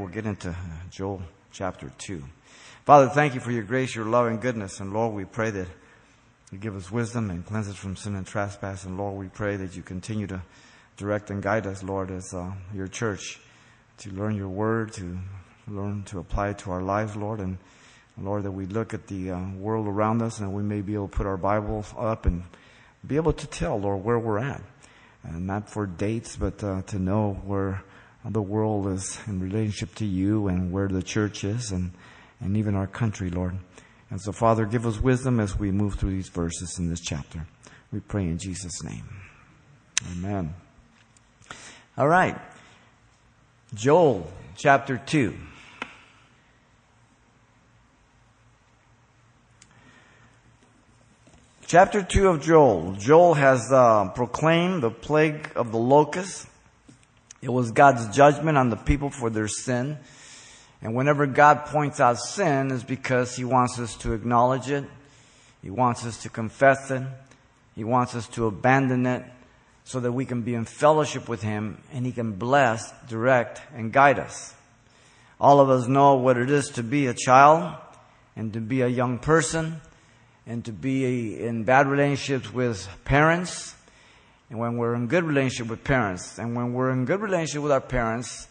We'll get into Joel chapter 2. Father, thank you for your grace, your love, and goodness. And Lord, we pray that you give us wisdom and cleanse us from sin and trespass. And Lord, we pray that you continue to direct and guide us, Lord, as uh, your church to learn your word, to learn to apply it to our lives, Lord. And Lord, that we look at the uh, world around us and we may be able to put our Bibles up and be able to tell, Lord, where we're at. And not for dates, but uh, to know where the world is in relationship to you and where the church is and, and even our country, Lord. And so, Father, give us wisdom as we move through these verses in this chapter. We pray in Jesus' name. Amen. All right. Joel chapter 2. Chapter 2 of Joel. Joel has uh, proclaimed the plague of the locust. It was God's judgment on the people for their sin. And whenever God points out sin, is because He wants us to acknowledge it. He wants us to confess it. He wants us to abandon it so that we can be in fellowship with Him and He can bless, direct, and guide us. All of us know what it is to be a child and to be a young person and to be in bad relationships with parents, and when we're in good relationship with parents, and when we're in good relationship with our parents,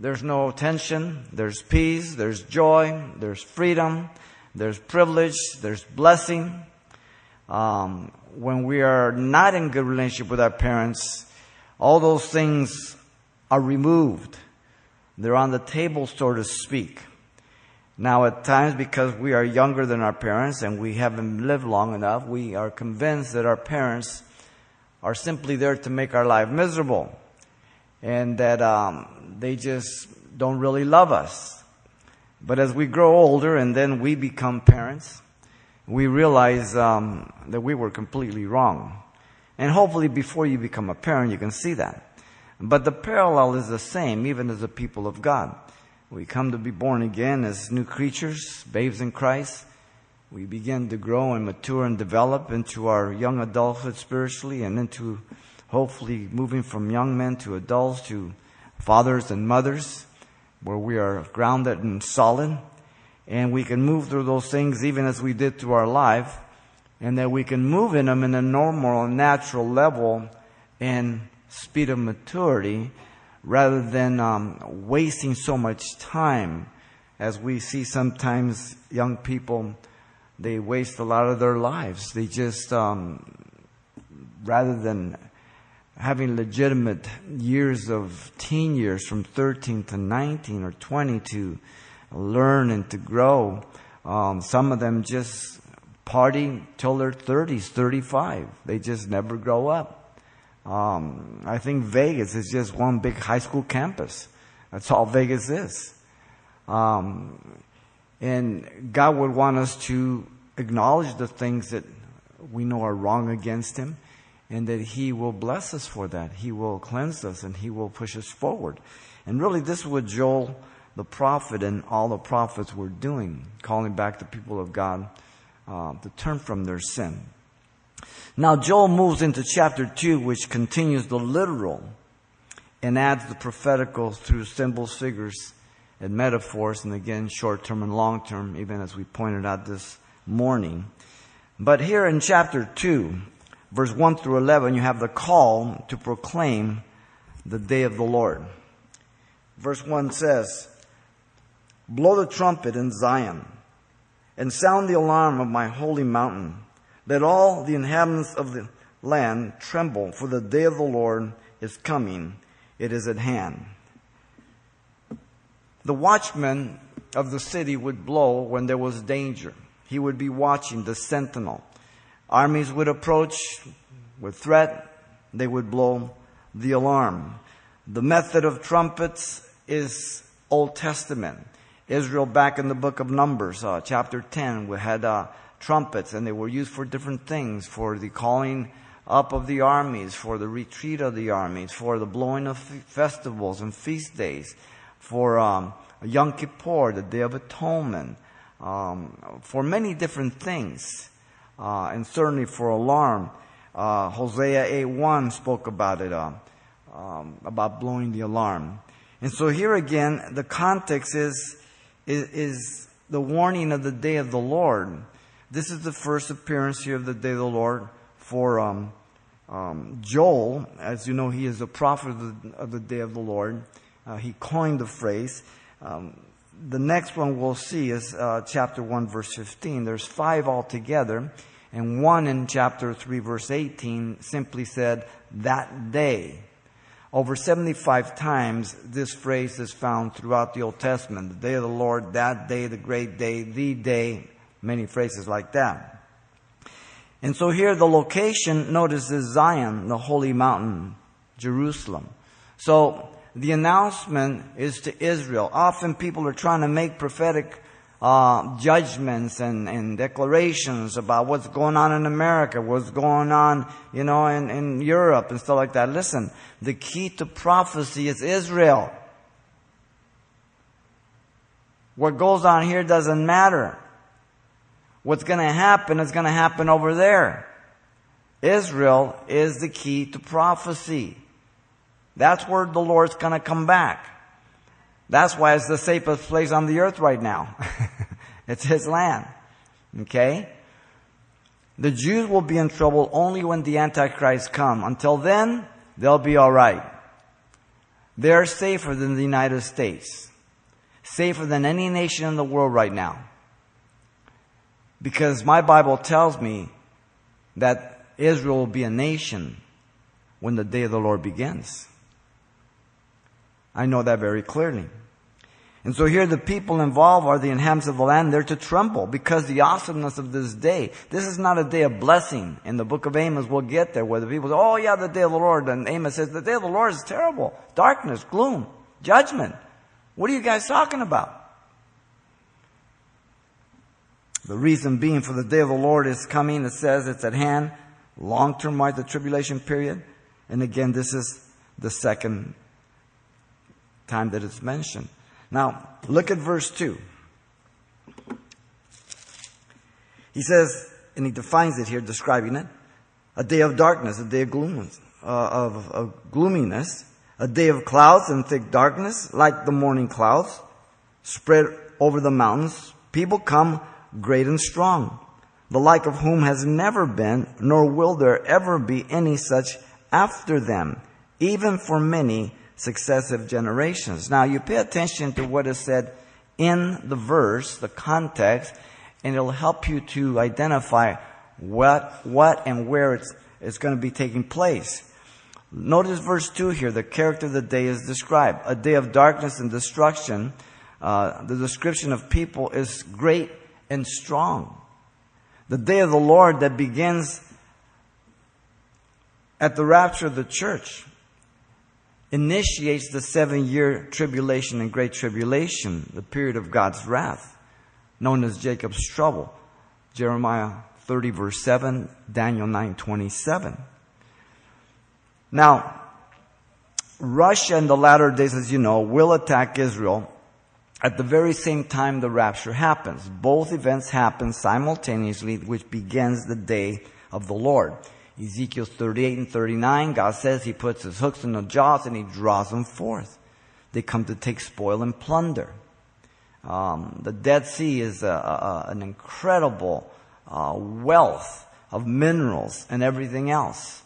there's no tension, there's peace, there's joy, there's freedom, there's privilege, there's blessing. Um, when we are not in good relationship with our parents, all those things are removed. They're on the table, so to speak. Now, at times, because we are younger than our parents and we haven't lived long enough, we are convinced that our parents are simply there to make our life miserable and that um, they just don't really love us. But as we grow older and then we become parents, we realize um, that we were completely wrong. And hopefully, before you become a parent, you can see that. But the parallel is the same, even as the people of God. We come to be born again as new creatures, babes in Christ. We begin to grow and mature and develop into our young adulthood spiritually and into hopefully moving from young men to adults to fathers and mothers where we are grounded and solid. And we can move through those things even as we did through our life and that we can move in them in a normal and natural level and speed of maturity rather than um, wasting so much time as we see sometimes young people they waste a lot of their lives they just um, rather than having legitimate years of teen years from 13 to 19 or 20 to learn and to grow um, some of them just party till their 30s 35 they just never grow up um, I think Vegas is just one big high school campus. That's all Vegas is. Um, and God would want us to acknowledge the things that we know are wrong against Him, and that He will bless us for that. He will cleanse us and He will push us forward. And really, this is what Joel the prophet and all the prophets were doing, calling back the people of God uh, to turn from their sin. Now Joel moves into chapter 2, which continues the literal and adds the prophetical through symbols, figures, and metaphors, and again, short term and long term, even as we pointed out this morning. But here in chapter 2, verse 1 through 11, you have the call to proclaim the day of the Lord. Verse 1 says, Blow the trumpet in Zion and sound the alarm of my holy mountain. Let all the inhabitants of the land tremble, for the day of the Lord is coming. It is at hand. The watchman of the city would blow when there was danger. He would be watching the sentinel. Armies would approach with threat. They would blow the alarm. The method of trumpets is Old Testament. Israel back in the book of Numbers, uh, chapter 10, we had uh, trumpets, and they were used for different things for the calling up of the armies, for the retreat of the armies, for the blowing of festivals and feast days, for um, Yom Kippur, the Day of Atonement, um, for many different things, uh, and certainly for alarm. Uh, Hosea 8.1 spoke about it, uh, um, about blowing the alarm. And so here again, the context is, is, is the warning of the day of the Lord. This is the first appearance here of the day of the Lord for um, um, Joel. As you know, he is a prophet of the, of the day of the Lord. Uh, he coined the phrase. Um, the next one we'll see is uh, chapter 1, verse 15. There's five altogether, and one in chapter 3, verse 18 simply said, that day. Over 75 times, this phrase is found throughout the Old Testament. The day of the Lord, that day, the great day, the day, many phrases like that. And so here the location, notice, is Zion, the holy mountain, Jerusalem. So the announcement is to Israel. Often people are trying to make prophetic uh, judgments and, and declarations about what's going on in America, what's going on, you know, in, in Europe and stuff like that. Listen, the key to prophecy is Israel. What goes on here doesn't matter. What's going to happen is going to happen over there. Israel is the key to prophecy. That's where the Lord's to come back. That's why it's the safest place on the earth right now. it's His land. Okay? The Jews will be in trouble only when the Antichrist come. Until then, they'll be alright. They're safer than the United States. Safer than any nation in the world right now. Because my Bible tells me that Israel will be a nation when the day of the Lord begins. I know that very clearly. And so here the people involved are the inhabitants of the land. They're to tremble because the awesomeness of this day. This is not a day of blessing. In the book of Amos, we'll get there where the people say, oh yeah, the day of the Lord. And Amos says, the day of the Lord is terrible. Darkness, gloom, judgment. What are you guys talking about? The reason being for the day of the Lord is coming. It says it's at hand. Long term, right? The tribulation period. And again, this is the second time that it's mentioned. Now, look at verse 2. He says, and he defines it here, describing it, a day of darkness, a day of gloominess, uh, of, of gloominess, a day of clouds and thick darkness, like the morning clouds, spread over the mountains. People come great and strong, the like of whom has never been, nor will there ever be any such after them, even for many successive generations. Now you pay attention to what is said in the verse, the context, and it'll help you to identify what, what and where it's, it's going to be taking place. Notice verse 2 here. The character of the day is described. A day of darkness and destruction. Uh, the description of people is great and strong. The day of the Lord that begins at the rapture of the church initiates the seven year tribulation and great tribulation, the period of God's wrath, known as Jacob's trouble. Jeremiah 30 verse 7, Daniel 9 27. Now, Russia in the latter days, as you know, will attack Israel at the very same time the rapture happens. Both events happen simultaneously, which begins the day of the Lord. Ezekiel 38 and 39, God says He puts His hooks in the jaws and He draws them forth. They come to take spoil and plunder. Um, the Dead Sea is a, a, an incredible uh, wealth of minerals and everything else.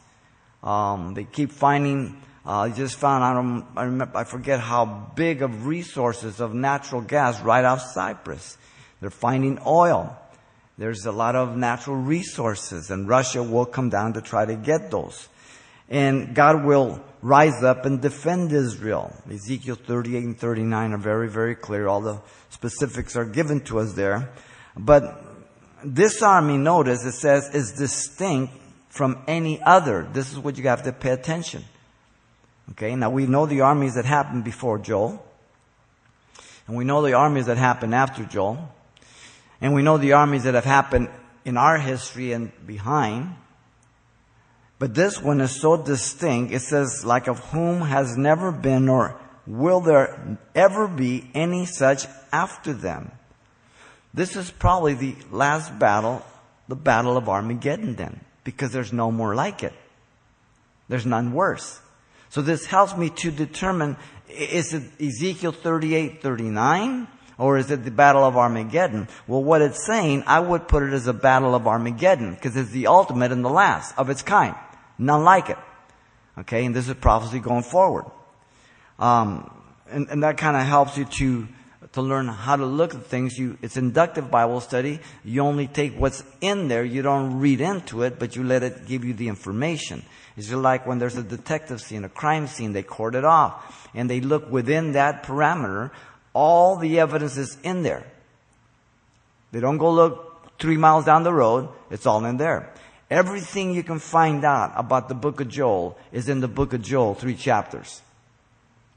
Um, they keep finding. Uh, I just found. I don't. I remember. I forget how big of resources of natural gas right off Cyprus. They're finding oil. There's a lot of natural resources and Russia will come down to try to get those. And God will rise up and defend Israel. Ezekiel 38 and 39 are very, very clear. All the specifics are given to us there. But this army, notice it says, is distinct from any other. This is what you have to pay attention. Okay, now we know the armies that happened before Joel. And we know the armies that happened after Joel. And we know the armies that have happened in our history and behind. But this one is so distinct. It says, like of whom has never been or will there ever be any such after them. This is probably the last battle, the battle of Armageddon then, because there's no more like it. There's none worse. So this helps me to determine Is it Ezekiel 38, 39? Or is it the Battle of Armageddon? Well, what it's saying, I would put it as a Battle of Armageddon, because it's the ultimate and the last of its kind. None like it. Okay, and this is prophecy going forward. Um, and, and that kind of helps you to to learn how to look at things. You, it's inductive Bible study. You only take what's in there. You don't read into it, but you let it give you the information. It's just like when there's a detective scene, a crime scene, they court it off. And they look within that parameter. All the evidence is in there. They don't go look three miles down the road. It's all in there. Everything you can find out about the book of Joel is in the book of Joel, three chapters.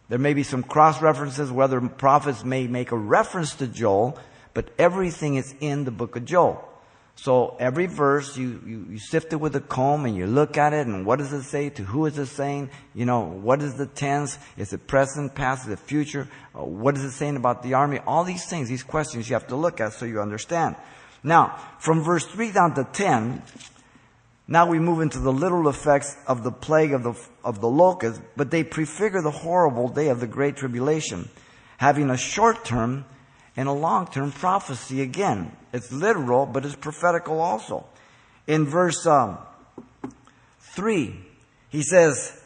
There may be some cross references, whether prophets may make a reference to Joel, but everything is in the book of Joel. So every verse, you, you, you sift it with a comb and you look at it and what does it say? To who is it saying? You know, what is the tense? Is it present, past, is it future? Uh, what is it saying about the army? All these things, these questions you have to look at so you understand. Now, from verse 3 down to 10, now we move into the literal effects of the plague of the, of the locust, but they prefigure the horrible day of the great tribulation, having a short term and a long term prophecy again. It's literal, but it's prophetical also. In verse um, 3, he says,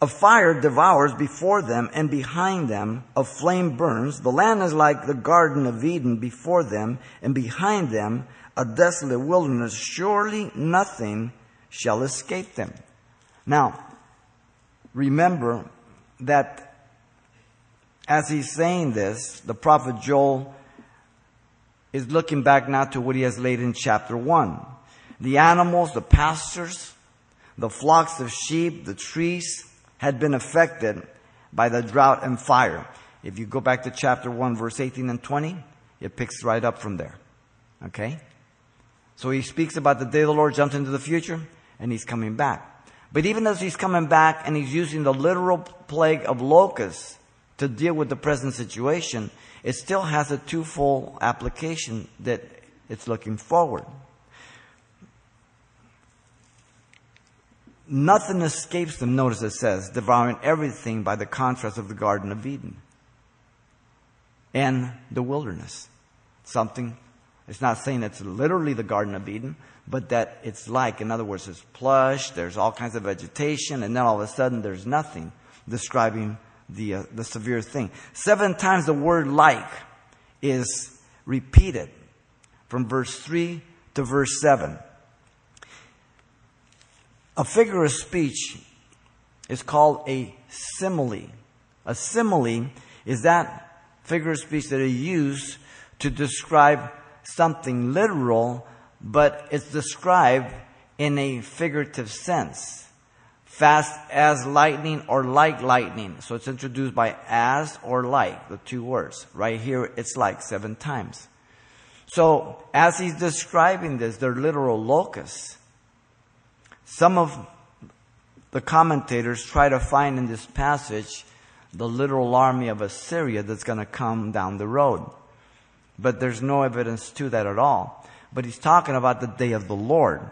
A fire devours before them, and behind them a flame burns. The land is like the Garden of Eden before them, and behind them a desolate wilderness, surely nothing shall escape them. Now, remember that as he's saying this, the prophet Joel is looking back now to what he has laid in chapter 1. The animals, the pastures, the flocks of sheep, the trees had been affected by the drought and fire. If you go back to chapter 1, verse 18 and 20, it picks right up from there. Okay? So he speaks about the day the Lord jumps into the future and he's coming back. But even as he's coming back and he's using the literal plague of locusts to deal with the present situation, it still has a twofold application that it's looking forward. Nothing escapes them, notice it says, devouring everything by the contrast of the Garden of Eden and the wilderness. Something it's not saying it's literally the Garden of Eden, but that it's like, in other words, it's plush, there's all kinds of vegetation, and then all of a sudden there's nothing describing the, uh, the severe thing. Seven times the word like is repeated from verse 3 to verse 7. A figure of speech is called a simile. A simile is that figure of speech that is used to describe something literal, but it's described in a figurative sense. Fast as lightning or like lightning. So it's introduced by as or like, the two words. Right here, it's like seven times. So, as he's describing this, they're literal locusts. Some of the commentators try to find in this passage the literal army of Assyria that's going to come down the road. But there's no evidence to that at all. But he's talking about the day of the Lord.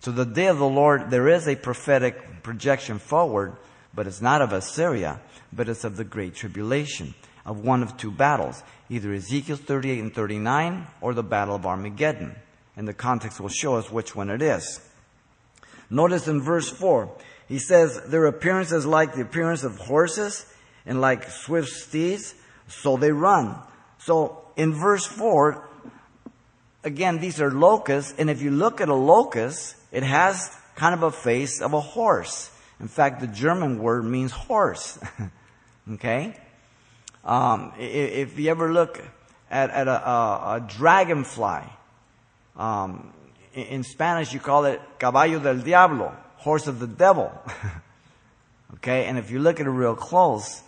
So the day of the Lord, there is a prophetic projection forward, but it's not of Assyria, but it's of the great tribulation, of one of two battles, either Ezekiel 38 and 39 or the battle of Armageddon. And the context will show us which one it is. Notice in verse 4, he says, Their appearance is like the appearance of horses and like swift steeds, so they run. So in verse 4, again, these are locusts, and if you look at a locust, it has kind of a face of a horse. In fact, the German word means horse. okay? Um, if you ever look at, at a, a, a, dragonfly, um, in Spanish you call it caballo del diablo, horse of the devil. okay? And if you look at it real close,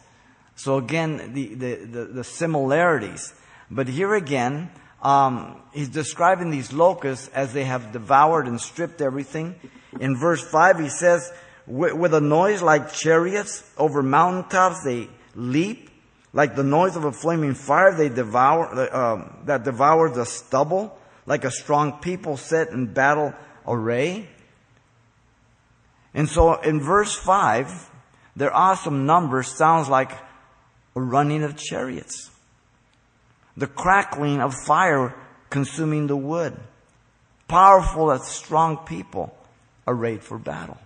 so again, the, the, the, the similarities. But here again, um, he's describing these locusts as they have devoured and stripped everything. In verse 5, he says, with a noise like chariots over mountaintops, they leap. Like the noise of a flaming fire, they devour, uh, that devours the stubble. Like a strong people set in battle array. And so in verse 5, Their awesome number sounds like a running of chariots. The crackling of fire consuming the wood. Powerful and strong people arrayed for battle.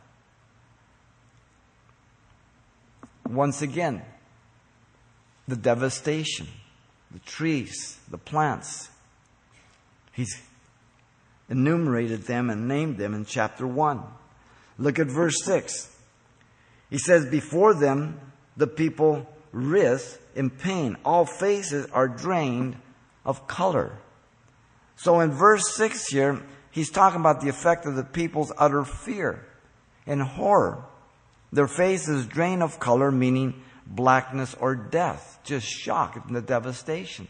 Once again, the devastation, the trees, the plants. He's enumerated them and named them in chapter 1. Look at verse 6. He says, Before them the people writhe in pain. All faces are drained of color. So in verse 6 here, he's talking about the effect of the people's utter fear and horror. Their faces drain of color, meaning blackness or death. Just shock and the devastation.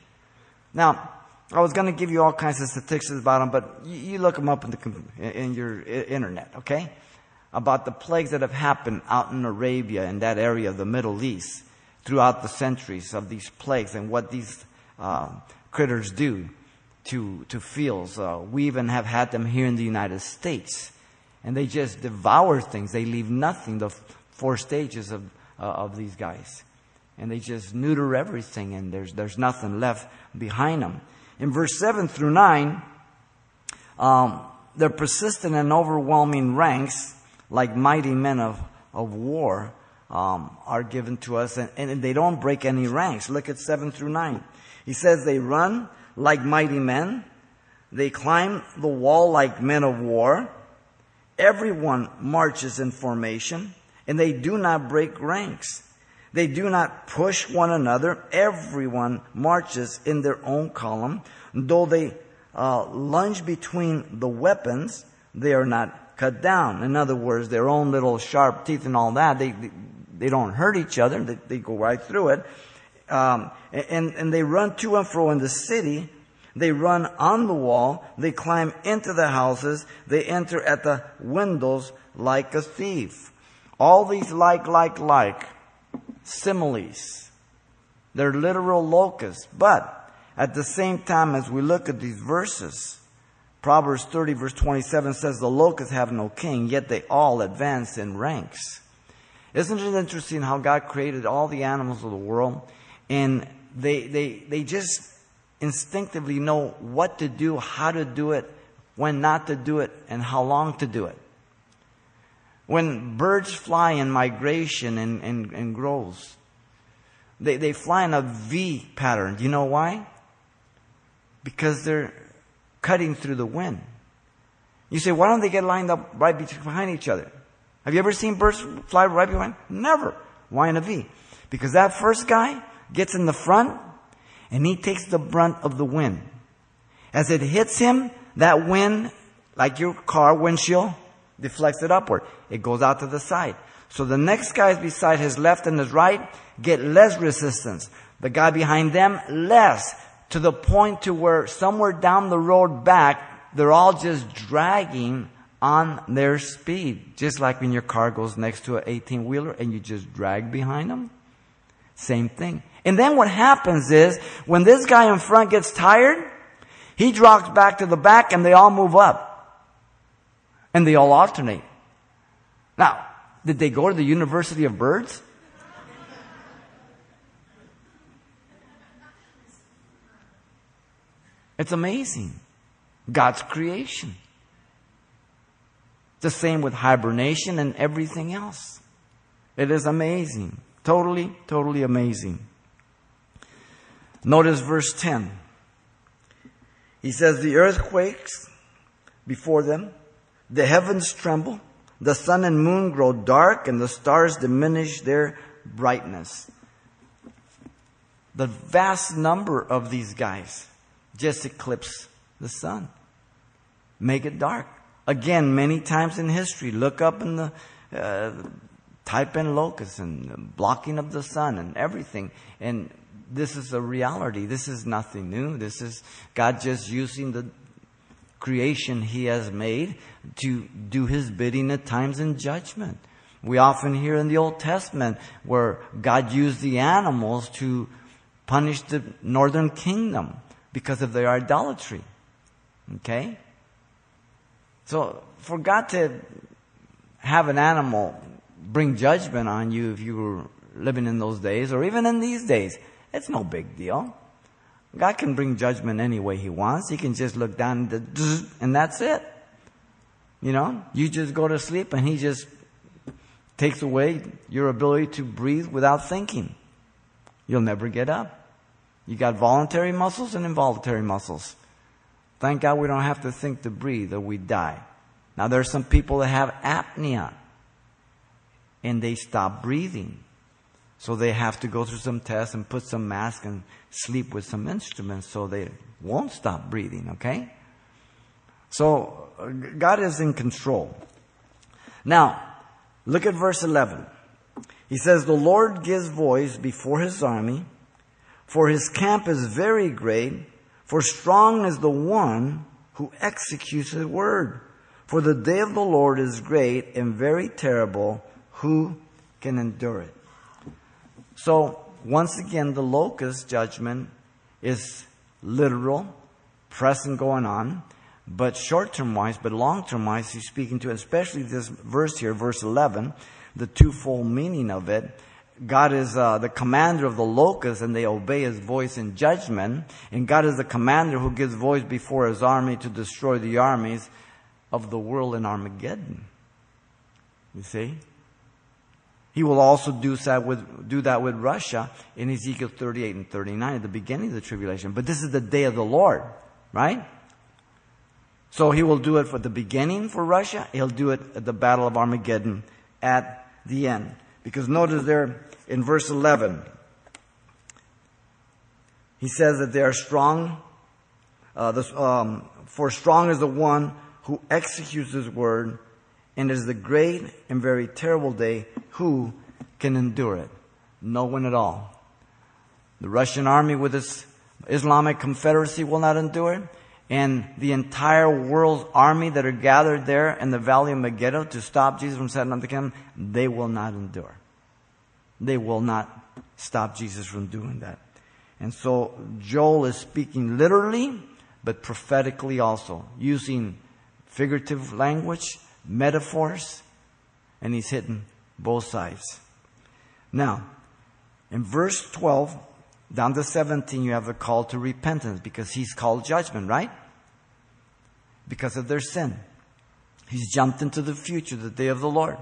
Now, I was going to give you all kinds of statistics about them, but you, look them up in, the, in your internet, okay? About the plagues that have happened out in Arabia and that area of the Middle East throughout the centuries of these plagues and what these uh, critters do to, to fields. Uh, we even have had them here in the United States. And they just devour things. They leave nothing, the four stages of, uh, of these guys. And they just neuter everything, and there's, there's nothing left behind them. In verse 7 through 9, um, their persistent and overwhelming ranks, like mighty men of, of war, um, are given to us, and, and they don't break any ranks. Look at 7 through 9. He says they run like mighty men, they climb the wall like men of war. Everyone marches in formation, and they do not break ranks. They do not push one another. Everyone marches in their own column. Though they uh, lunge between the weapons, they are not cut down. In other words, their own little sharp teeth and all that, they, they, don't hurt each other. They, they go right through it. Um, and, and they run to and fro in the city. They run on the wall. They climb into the houses. They enter at the windows like a thief. All these like, like, like similes. They're literal locusts. But at the same time, as we look at these verses, Proverbs 30 verse 27 says, the locusts have no king, yet they all advance in ranks. Isn't it interesting how God created all the animals of the world and they, they, they just instinctively know what to do, how to do it, when not to do it, and how long to do it. When birds fly in migration and, and, and grows, they, they fly in a V pattern. Do you know why? Because they're cutting through the wind. You say, why don't they get lined up right behind each other? Have you ever seen birds fly right behind? Never. Why in a V? Because that first guy gets in the front and he takes the brunt of the wind. As it hits him, that wind, like your car windshield, deflects it upward. It goes out to the side. So the next guys beside his left and his right get less resistance. The guy behind them, less. To the point to where somewhere down the road back, they're all just dragging on their speed. Just like when your car goes next to an 18 wheeler and you just drag behind them. Same thing. And then what happens is, when this guy in front gets tired, he drops back to the back and they all move up and they all alternate. Now, did they go to the University of Birds? It's amazing. God's creation. The same with hibernation and everything else. It is amazing. Totally, totally amazing. Notice verse 10. He says, The earth quakes before them, the heavens tremble, the sun and moon grow dark, and the stars diminish their brightness. The vast number of these guys just eclipse the sun, make it dark. Again, many times in history, look up in the uh, type in locus and blocking of the sun and everything, and this is a reality. This is nothing new. This is God just using the creation He has made to do His bidding at times in judgment. We often hear in the Old Testament where God used the animals to punish the northern kingdom because of their idolatry. Okay? So, for God to have an animal bring judgment on you if you were living in those days or even in these days. It's no big deal. God can bring judgment any way He wants. He can just look down and that's it. You know, you just go to sleep and He just takes away your ability to breathe without thinking. You'll never get up. You got voluntary muscles and involuntary muscles. Thank God we don't have to think to breathe or we die. Now there are some people that have apnea and they stop breathing. So they have to go through some tests and put some mask and sleep with some instruments so they won't stop breathing, okay? So God is in control. Now, look at verse 11. He says, The Lord gives voice before his army, for his camp is very great, for strong is the one who executes his word. For the day of the Lord is great and very terrible. Who can endure it? So, once again, the locust judgment is literal, present going on, but short term wise, but long term wise, he's speaking to, especially this verse here, verse 11, the twofold meaning of it. God is uh, the commander of the locusts and they obey his voice in judgment. And God is the commander who gives voice before his army to destroy the armies of the world in Armageddon. You see? He will also do that with, do that with Russia in Ezekiel 38 and 39 at the beginning of the tribulation. But this is the day of the Lord, right? So he will do it for the beginning for Russia. He'll do it at the battle of Armageddon at the end. Because notice there in verse 11, he says that they are strong. Uh, um, for strong is the one who executes his word and is the great and very terrible day. Who can endure it? No one at all. The Russian army with its Islamic Confederacy will not endure it. And the entire world's army that are gathered there in the valley of Megiddo to stop Jesus from setting up the kingdom, they will not endure. They will not stop Jesus from doing that. And so Joel is speaking literally, but prophetically also, using figurative language metaphors, and he's hitting both sides. Now, in verse 12, down to 17, you have the call to repentance because he's called judgment, right? Because of their sin. He's jumped into the future, the day of the Lord.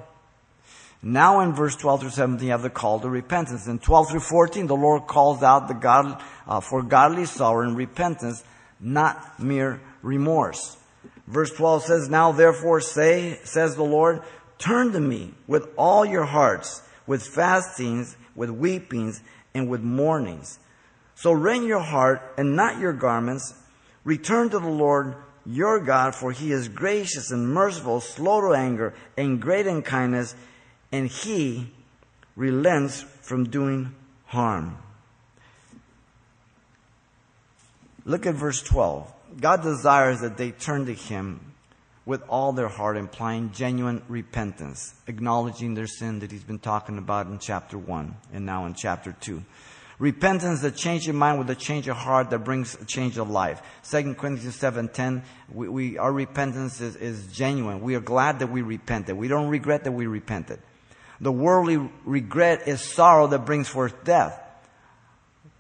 Now in verse 12 through 17, you have the call to repentance. In 12 through 14, the Lord calls out the God, uh, for godly sorrow and repentance, not mere remorse. Verse 12 says, Now therefore say, says the Lord, turn to me with all your hearts, with fastings, with weepings, and with mournings. So rend your heart and not your garments. Return to the Lord your God, for he is gracious and merciful, slow to anger, and great in kindness, and he relents from doing harm. Look at verse 12. God desires that they turn to Him with all their heart, implying genuine repentance, acknowledging their sin that He's been talking about in chapter 1 and now in chapter 2. Repentance, a change of mind with a change of heart that brings a change of life. 2 Corinthians 7.10, we, we, our repentance is, is genuine. We are glad that we repented. We don't regret that we repented. The worldly regret is sorrow that brings forth death.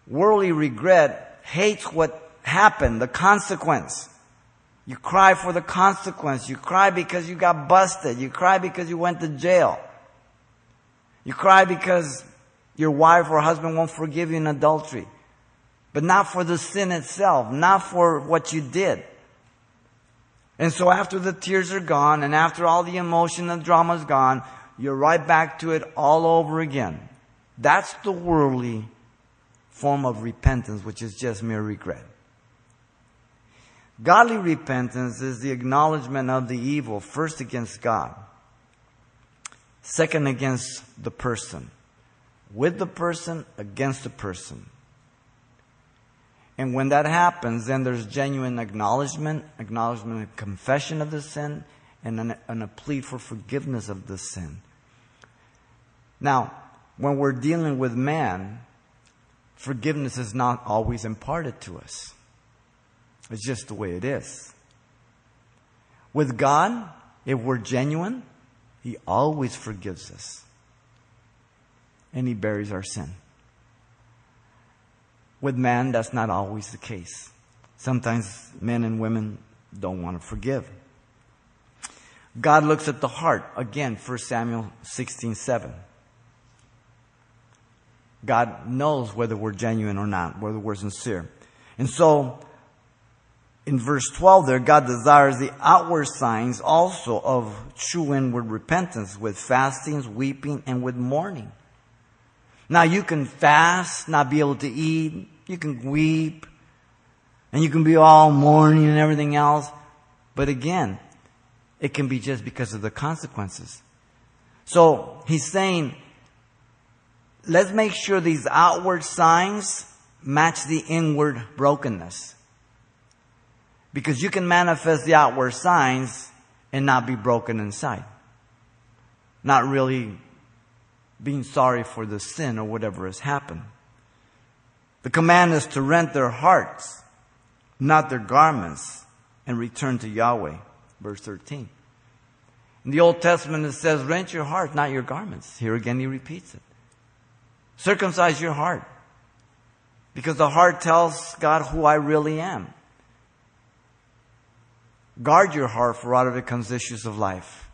Worldly regret hates what happened, the consequence. You cry for the consequence. You cry because you got busted. You cry because you went to jail. You cry because your wife or husband won't forgive you in adultery. But not for the sin itself, not for what you did. And so after the tears are gone and after all the emotion and drama is gone, you're right back to it all over again. That's the worldly form of repentance, which is just mere regret. Godly repentance is the acknowledgement of the evil, first against God, second against the person, with the person, against the person. And when that happens, then there's genuine acknowledgement, acknowledgement and confession of the sin, and, an, and a plea for forgiveness of the sin. Now, when we're dealing with man, forgiveness is not always imparted to us. It's just the way it is. With God, if we're genuine, He always forgives us. And He buries our sin. With man, that's not always the case. Sometimes men and women don't want to forgive. God looks at the heart. Again, 1 Samuel 16, 7. God knows whether we're genuine or not, whether we're sincere. And so, in verse 12 there, God desires the outward signs also of true inward repentance with fastings, weeping, and with mourning. Now you can fast, not be able to eat, you can weep, and you can be all mourning and everything else. But again, it can be just because of the consequences. So he's saying, let's make sure these outward signs match the inward brokenness. Because you can manifest the outward signs and not be broken inside. Not really being sorry for the sin or whatever has happened. The command is to rent their hearts, not their garments, and return to Yahweh. Verse 13. In the Old Testament it says, rent your heart, not your garments. Here again he repeats it. Circumcise your heart. Because the heart tells God who I really am. Guard your heart, for out of it comes issues of life.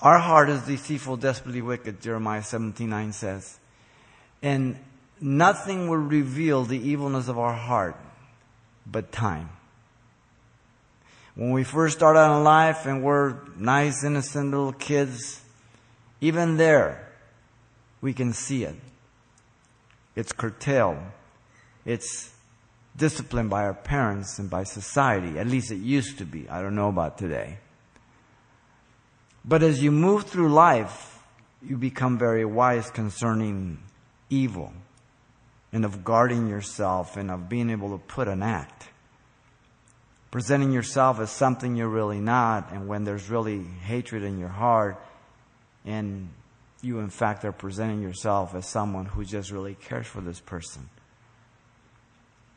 Our heart is deceitful, desperately wicked, Jeremiah 17 9 says. And nothing will reveal the evilness of our heart but time. When we first start out in life and we're nice, innocent little kids, even there, we can see it. It's curtailed. It's disciplined by our parents and by society. At least it used to be. I don't know about today. But as you move through life, you become very wise concerning evil and of guarding yourself and of being able to put an act. Presenting yourself as something you're really not, and when there's really hatred in your heart, and you in fact are presenting yourself as someone who just really cares for this person.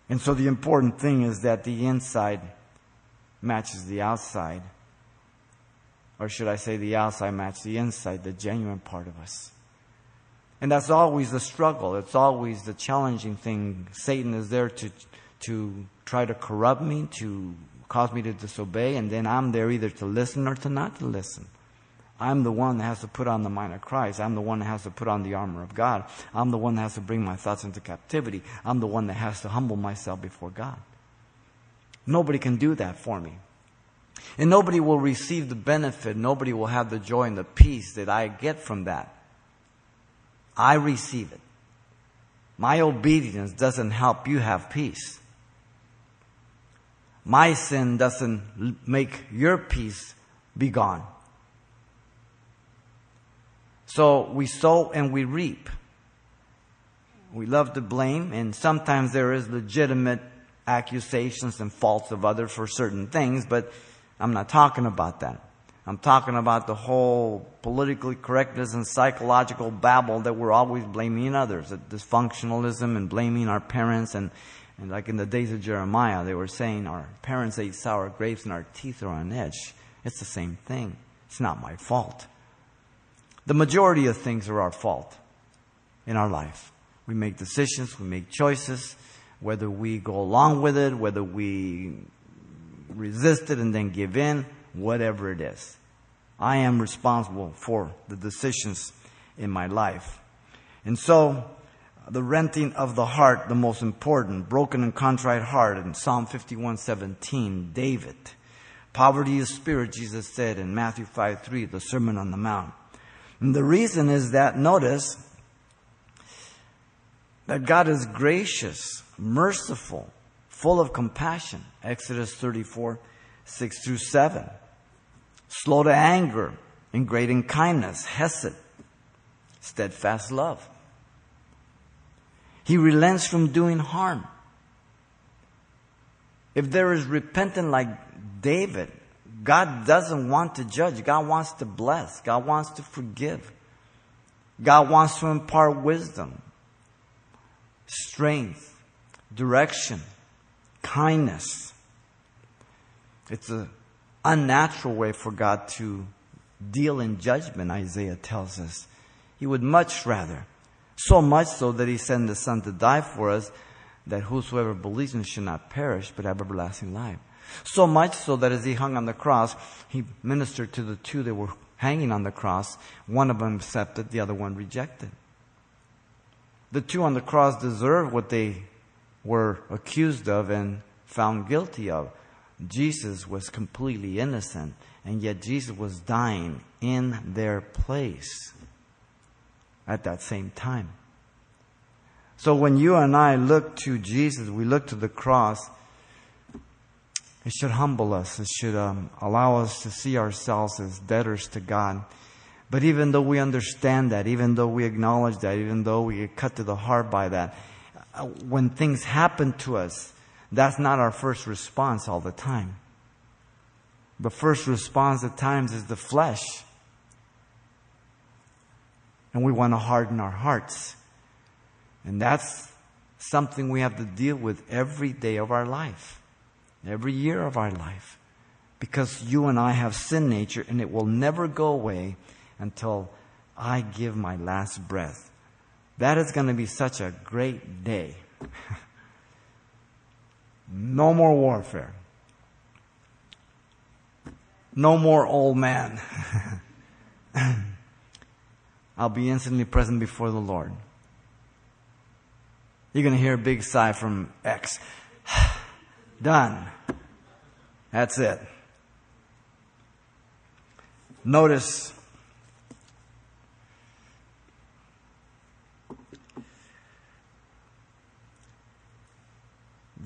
And so the important thing is that the inside matches the outside. Or should I say the outside matches the inside, the genuine part of us. And that's always the struggle. It's always the challenging thing. Satan is there to, to try to corrupt me, to cause me to disobey, and then I'm there either to listen or to not to listen. I'm the one that has to put on the mind of Christ. I'm the one that has to put on the armor of God. I'm the one that has to bring my thoughts into captivity. I'm the one that has to humble myself before God. Nobody can do that for me. And nobody will receive the benefit. Nobody will have the joy and the peace that I get from that. I receive it. My obedience doesn't help you have peace. My sin doesn't make your peace be gone. So we sow and we reap. We love to blame, and sometimes there is legitimate accusations and faults of others for certain things, but I'm not talking about that. I'm talking about the whole politically correctness and psychological babble that we're always blaming others, dysfunctionalism and blaming our parents. And, and like in the days of Jeremiah, they were saying our parents ate sour grapes and our teeth are on edge. It's the same thing. It's not my fault. The majority of things are our fault in our life. We make decisions, we make choices, whether we go along with it, whether we resist it and then give in, whatever it is. I am responsible for the decisions in my life. And so, the renting of the heart, the most important, broken and contrite heart in Psalm 51:17, David. Poverty of spirit, Jesus said in Matthew 5 3, the Sermon on the Mount. And the reason is that, notice, that God is gracious, merciful, full of compassion. Exodus 34, 6 through 7. Slow to anger, and great in kindness, hesed, steadfast love. He relents from doing harm. If there is repentant like David, God doesn't want to judge. God wants to bless. God wants to forgive. God wants to impart wisdom, strength, direction, kindness. It's an unnatural way for God to deal in judgment, Isaiah tells us. He would much rather. So much so that he sent the Son to die for us, that whosoever believes in him should not perish, but have everlasting life. So much so that as he hung on the cross, he ministered to the two that were hanging on the cross. One of them accepted, the other one rejected. The two on the cross deserved what they were accused of and found guilty of. Jesus was completely innocent, and yet Jesus was dying in their place at that same time. So when you and I look to Jesus, we look to the cross, it should humble us. It should um, allow us to see ourselves as debtors to God. But even though we understand that, even though we acknowledge that, even though we get cut to the heart by that, Uh, when things happen to us, that's not our first response all the time. The first response at times is the flesh. And we want to harden our hearts. And that's something we have to deal with every day of our life, every year of our life. Because you and I have sin nature and it will never go away until I give my last breath. That is going to be such a great day. no more warfare. No more old man. I'll be instantly present before the Lord. You're going to hear a big sigh from X. Done. That's it. Notice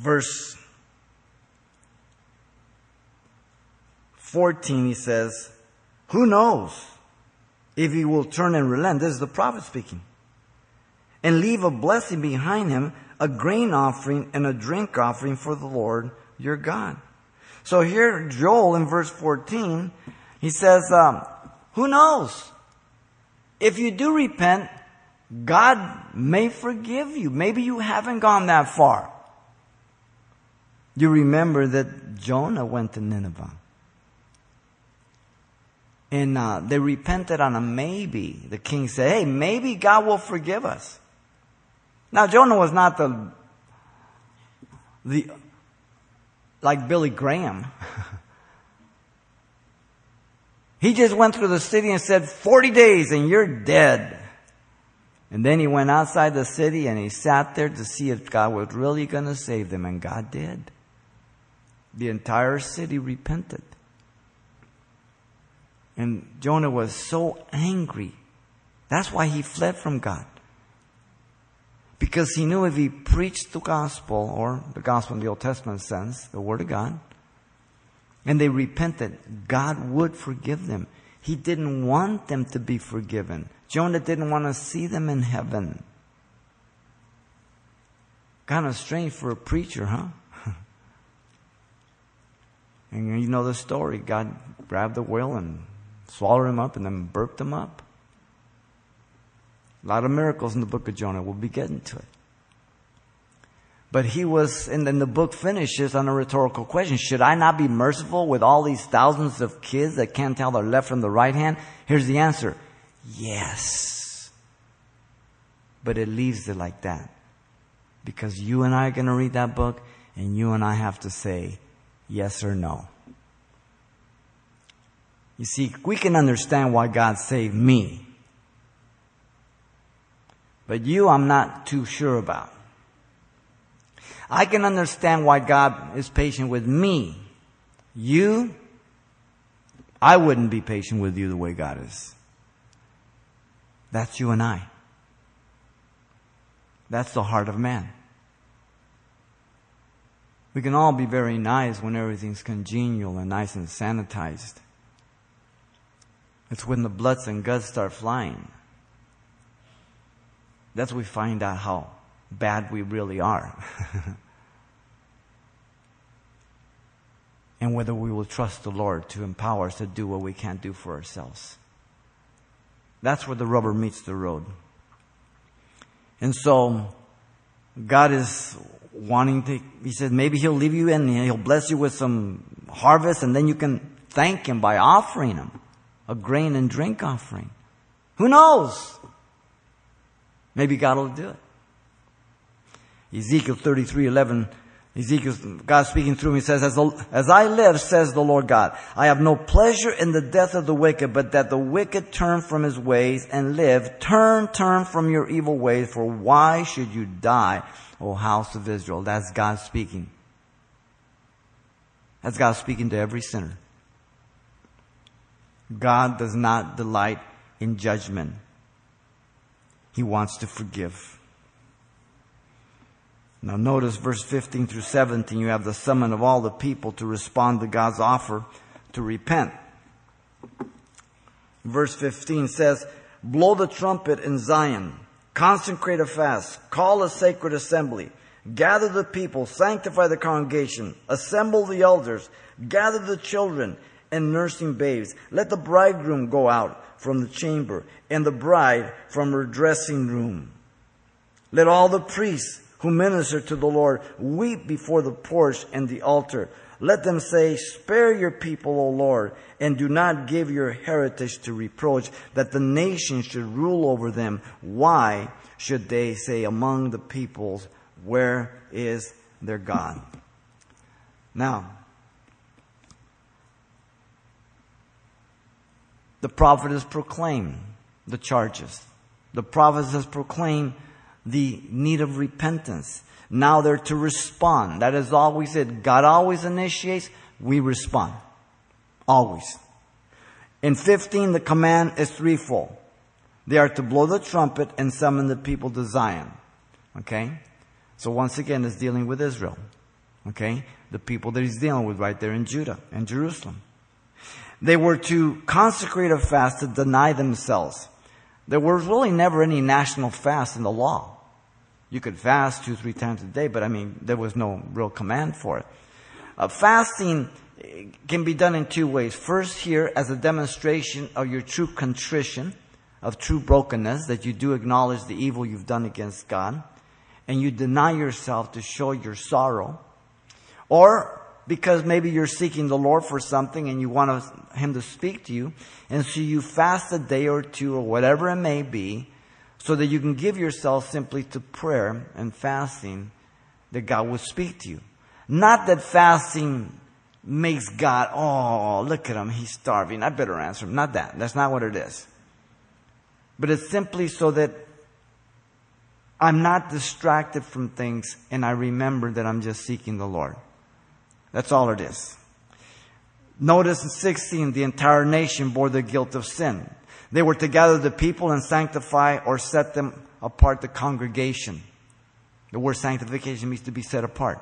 verse 14, he says, Who knows if he will turn and relent? This is the prophet speaking. And leave a blessing behind him, a grain offering and a drink offering for the Lord your God. So here, Joel in verse 14, he says, um, Who knows? If you do repent, God may forgive you. Maybe you haven't gone that far. You remember that Jonah went to Nineveh. And uh, they repented on a maybe. The king said, hey, maybe God will forgive us. Now, Jonah was not the, the like Billy Graham. he just went through the city and said, 40 days and you're dead. And then he went outside the city and he sat there to see if God was really going to save them, and God did. The entire city repented. And Jonah was so angry. That's why he fled from God. Because he knew if he preached the gospel, or the gospel in the Old Testament sense, the Word of God, and they repented, God would forgive them. He didn't want them to be forgiven. Jonah didn't want to see them in heaven. Kind of strange for a preacher, huh? And you know the story. God grabbed the whale and swallowed him up and then burped him up. A lot of miracles in the book of Jonah. We'll be getting to it. But he was, and then the book finishes on a rhetorical question. Should I not be merciful with all these thousands of kids that can't tell their left from the right hand? Here's the answer. Yes. But it leaves it like that. Because you and I are going to read that book and you and I have to say, Yes or no? You see, we can understand why God saved me. But you, I'm not too sure about. I can understand why God is patient with me. You, I wouldn't be patient with you the way God is. That's you and I. That's the heart of man. We can all be very nice when everything's congenial and nice and sanitized. It's when the bloods and guts start flying. That's when we find out how bad we really are. and whether we will trust the Lord to empower us to do what we can't do for ourselves. That's where the rubber meets the road. And so, God is wanting to, he said, maybe he'll leave you and he'll bless you with some harvest and then you can thank him by offering him a grain and drink offering. Who knows? Maybe God will do it. Ezekiel 33, 11, Ezekiel, God speaking through me says, as, as I live, says the Lord God, I have no pleasure in the death of the wicked, but that the wicked turn from his ways and live. Turn, turn from your evil ways, for why should you die, O house of Israel? That's God speaking. That's God speaking to every sinner. God does not delight in judgment. He wants to forgive. Now notice verse 15 through 17, you have the summon of all the people to respond to God's offer to repent. Verse 15 says, blow the trumpet in Zion, consecrate a fast, call a sacred assembly, gather the people, sanctify the congregation, assemble the elders, gather the children and nursing babes. Let the bridegroom go out from the chamber and the bride from her dressing room. Let all the priests who minister to the Lord weep before the porch and the altar. Let them say, Spare your people, O Lord, and do not give your heritage to reproach, that the nations should rule over them. Why should they say among the peoples, Where is their God? Now, the prophet has proclaimed the charges. The prophet has proclaimed the need of repentance. Now they're to respond. That is always it. God always initiates, we respond. Always. In 15, the command is threefold. They are to blow the trumpet and summon the people to Zion. Okay? So once again, it's dealing with Israel. Okay? The people that he's dealing with right there in Judah and Jerusalem. They were to consecrate a fast to deny themselves. There was really never any national fast in the law. You could fast two, three times a day, but I mean, there was no real command for it. Uh, fasting can be done in two ways. First, here, as a demonstration of your true contrition, of true brokenness, that you do acknowledge the evil you've done against God, and you deny yourself to show your sorrow. Or because maybe you're seeking the Lord for something and you want Him to speak to you. And so you fast a day or two or whatever it may be so that you can give yourself simply to prayer and fasting that God will speak to you. Not that fasting makes God, oh, look at him, he's starving. I better answer him. Not that. That's not what it is. But it's simply so that I'm not distracted from things and I remember that I'm just seeking the Lord. That's all it is. Notice in 16, the entire nation bore the guilt of sin. They were to gather the people and sanctify or set them apart the congregation. The word sanctification means to be set apart.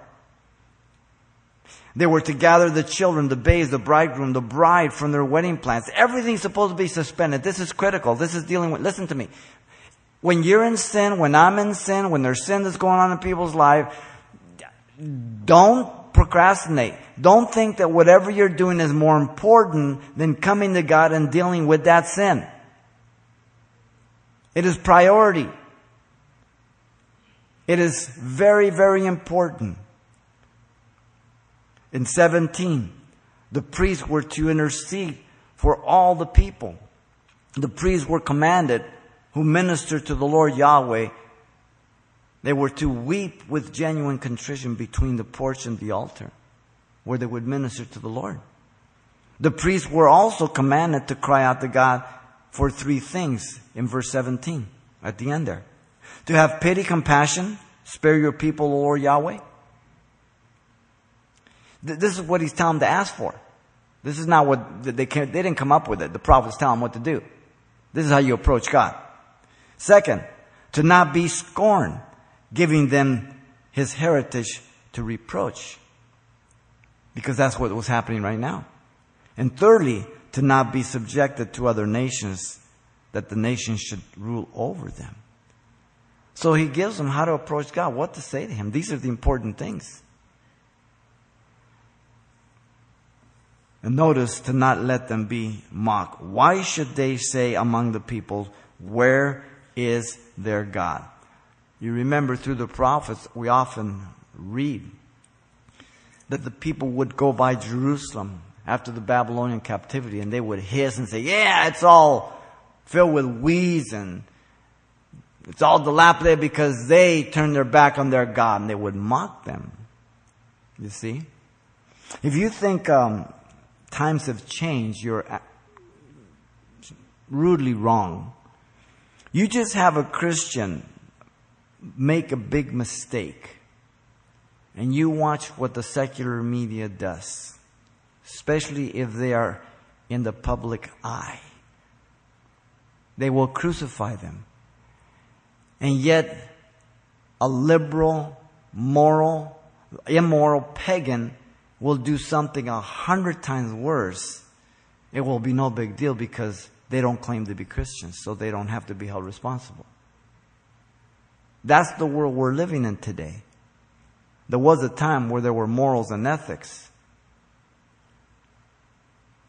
They were to gather the children, the babes, the bridegroom, the bride from their wedding plans. Everything's supposed to be suspended. This is critical. This is dealing with, listen to me. When you're in sin, when I'm in sin, when there's sin that's going on in people's life, don't procrastinate. Don't think that whatever you're doing is more important than coming to God and dealing with that sin. It is priority. It is very, very important. In 17, the priests were to intercede for all the people. The priests were commanded who ministered to the Lord Yahweh they were to weep with genuine contrition between the porch and the altar, where they would minister to the Lord. The priests were also commanded to cry out to God for three things in verse 17, at the end there. To have pity, compassion, spare your people, Lord Yahweh. This is what he's telling them to ask for. This is not what they, can't. they didn't come up with it. The prophets tell them what to do. This is how you approach God. Second, to not be scorned giving them his heritage to reproach. Because that's what was happening right now. And thirdly, to not be subjected to other nations, that the nations should rule over them. So he gives them how to approach God, what to say to him. These are the important things. And notice to not let them be mocked. Why should they say among the people, Where is their God? You remember through the prophets, we often read that the people would go by Jerusalem after the Babylonian captivity and they would hiss and say, yeah, it's all filled with weeds and It's all dilapidated because they turned their back on their God and they would mock them. You see? If you think um, times have changed, you're rudely wrong. You just have a Christian make a big mistake and you watch what the secular media does, especially if they are in the public eye. They will crucify them. And yet, a liberal, moral, immoral pagan will do something a hundred times worse. It will be no big deal because they don't claim to be Christians, so they don't have to be held responsible. That's the world we're living in today. There was a time where there were morals and ethics.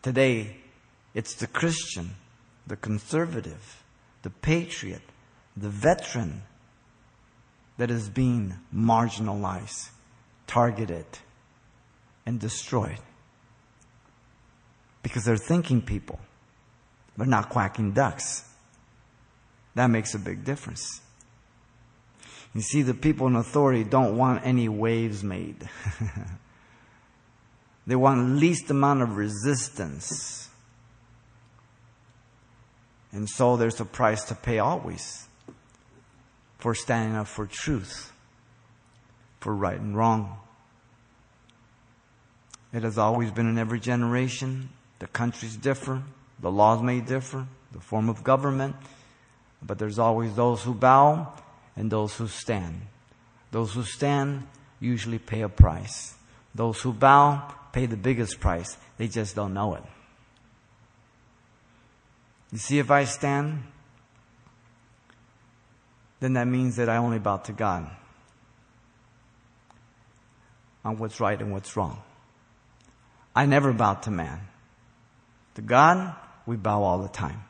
Today, it's the Christian, the conservative, the patriot, the veteran that is being marginalized, targeted, and destroyed. Because they're thinking people, but not quacking ducks. That makes a big difference. You see, the people in authority don't want any waves made. they want least amount of resistance. And so there's a price to pay always for standing up for truth, for right and wrong. It has always been in every generation. The countries differ, the laws may differ, the form of government, but there's always those who bow and those who stand. Those who stand usually pay a price. Those who bow pay the biggest price. They just don't know it. You see, if I stand, then that means that I only bow to God on what's right and what's wrong. I never bow to man. To God, we bow all the time.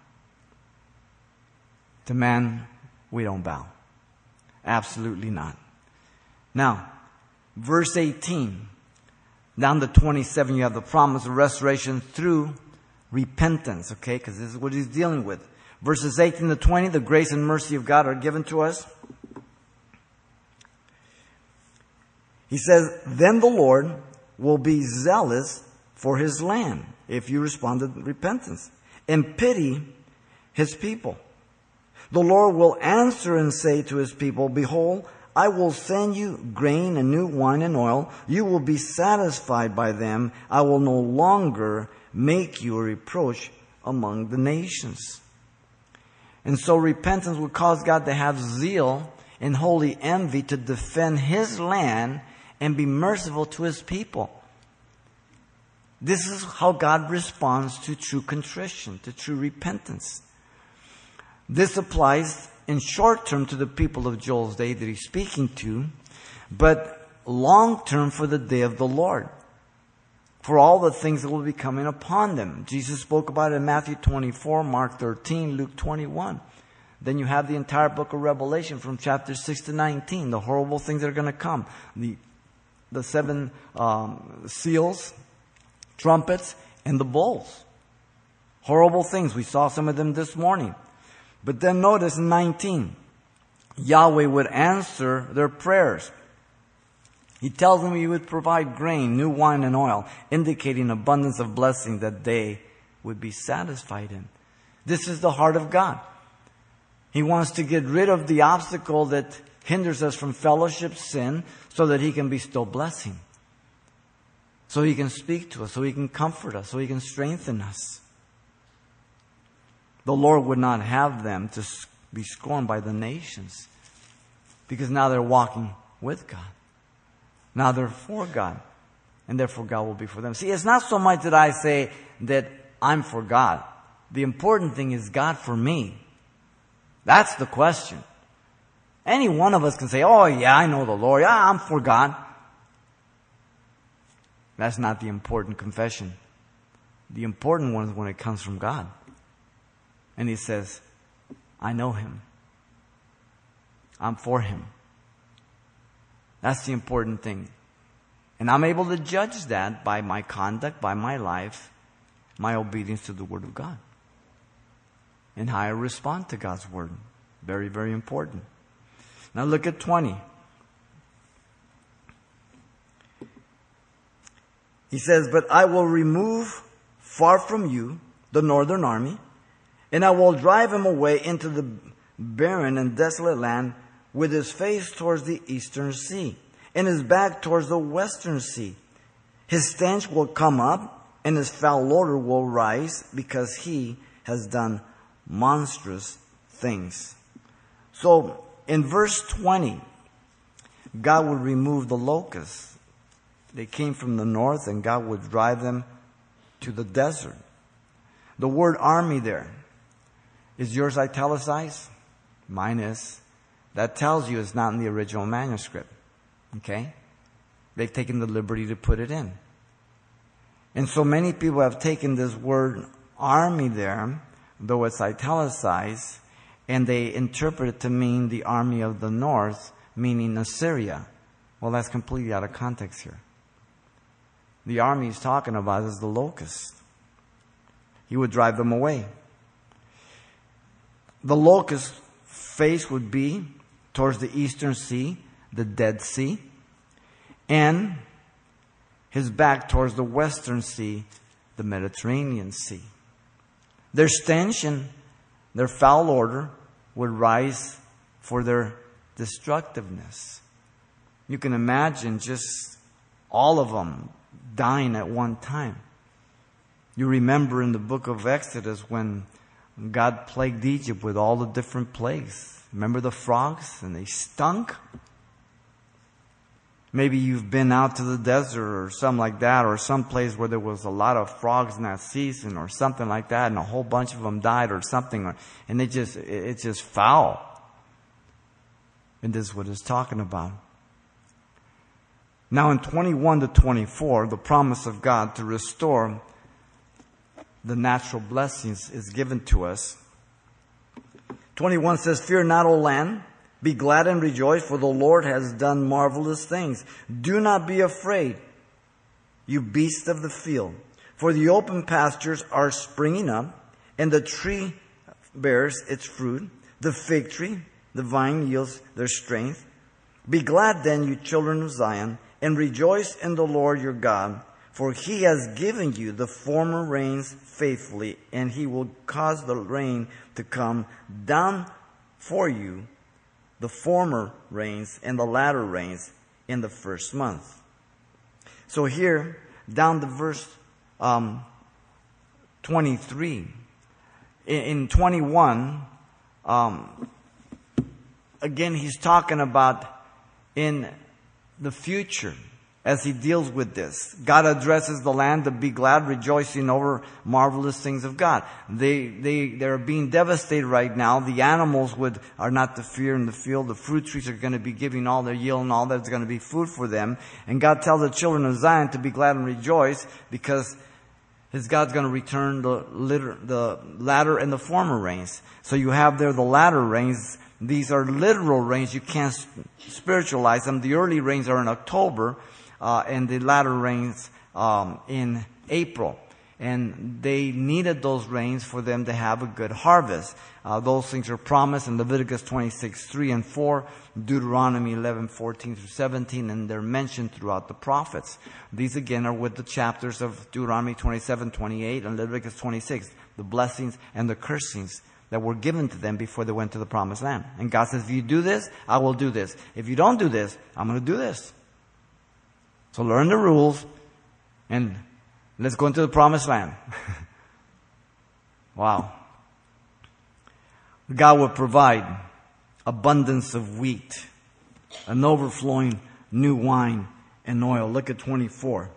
To man, we don't bow. Absolutely not. Now, verse 18, down to 27, you have the promise of restoration through repentance, okay? Because this is what he's dealing with. Verses 18 to 20, the grace and mercy of God are given to us. He says, Then the Lord will be zealous for his land if you respond to repentance and pity his people. The Lord will answer and say to his people, Behold, I will send you grain and new wine and oil. You will be satisfied by them. I will no longer make you a reproach among the nations. And so repentance will cause God to have zeal and holy envy to defend his land and be merciful to his people. This is how God responds to true contrition, to true repentance. This applies in short term to the people of Joel's day that he's speaking to, but long term for the day of the Lord. For all the things that will be coming upon them. Jesus spoke about it in Matthew 24, Mark 13, Luke 21. Then you have the entire book of Revelation from chapter 6 to 19, the horrible things that are going to come. The, the seven um, seals, trumpets, and the bowls. Horrible things. We saw some of them this morning. But then notice 19, Yahweh would answer their prayers. He tells them he would provide grain, new wine, and oil, indicating abundance of blessing that they would be satisfied in. This is the heart of God. He wants to get rid of the obstacle that hinders us from fellowship, sin, so that he can bestow blessing. So he can speak to us, so he can comfort us, so he can strengthen us. The Lord would not have them to be scorned by the nations because now they're walking with God. Now they're for God. And therefore God will be for them. See, it's not so much that I say that I'm for God. The important thing is God for me. That's the question. Any one of us can say, oh yeah, I know the Lord. Yeah, I'm for God. That's not the important confession. The important one is when it comes from God. And he says, I know him. I'm for him. That's the important thing. And I'm able to judge that by my conduct, by my life, my obedience to the Word of God. And how I respond to God's Word. Very, very important. Now look at 20. He says, But I will remove far from you the northern army, and I will drive him away into the barren and desolate land with his face towards the eastern sea and his back towards the western sea. His stench will come up and his foul odor will rise because he has done monstrous things. So in verse 20, God would remove the locusts. They came from the north and God would drive them to the desert. The word army there is yours italicized? Mine is. That tells you it's not in the original manuscript. Okay? They've taken the liberty to put it in. And so many people have taken this word army there, though it's italicized, and they interpret it to mean the army of the north, meaning Assyria. Well, that's completely out of context here. The army he's talking about is the locust. He would drive them away. The locust face would be towards the eastern sea, the Dead Sea, and his back towards the western sea, the Mediterranean Sea. Their stench and their foul odor would rise for their destructiveness. You can imagine just all of them dying at one time. You remember in the book of Exodus when God plagued Egypt with all the different plagues. Remember the frogs? And they stunk. Maybe you've been out to the desert or something like that, or some place where there was a lot of frogs in that season, or something like that, and a whole bunch of them died, or something, and it just it's just foul. And this is what it's talking about. Now, in 21 to 24, the promise of God to restore the natural blessings is given to us. 21 says, Fear not, O land. Be glad and rejoice, for the Lord has done marvelous things. Do not be afraid, you beasts of the field, for the open pastures are springing up, and the tree bears its fruit. The fig tree, the vine yields their strength. Be glad then, you children of Zion, and rejoice in the Lord your God for he has given you the former rains faithfully, and he will cause the rain to come down for you, the former rains and the latter rains in the first month. So here, down to verse um, 23. In, in 21, um, again, he's talking about in the future as he deals with this. God addresses the land to be glad, rejoicing over marvelous things of God. They, they, they're being devastated right now. The animals would, are not to fear in the field. The fruit trees are going to be giving all their yield and all that's going to be food for them. And God tells the children of Zion to be glad and rejoice because his God's going to return the, litter, the latter and the former rains. So you have there the latter rains. These are literal rains. You can't spiritualize them. The early rains are in October uh, and the latter rains um, in April. And they needed those rains for them to have a good harvest. Uh, those things are promised in Leviticus 26, 3 and 4, Deuteronomy 11, 14 through 17, and they're mentioned throughout the prophets. These again are with the chapters of Deuteronomy 27, 28, and Leviticus 26, the blessings and the cursings that were given to them before they went to the promised land. And God says, if you do this, I will do this. If you don't do this, I'm going to do this. So learn the rules and let's go into the promised land. wow. God will provide abundance of wheat, an overflowing new wine and oil. Look at 24.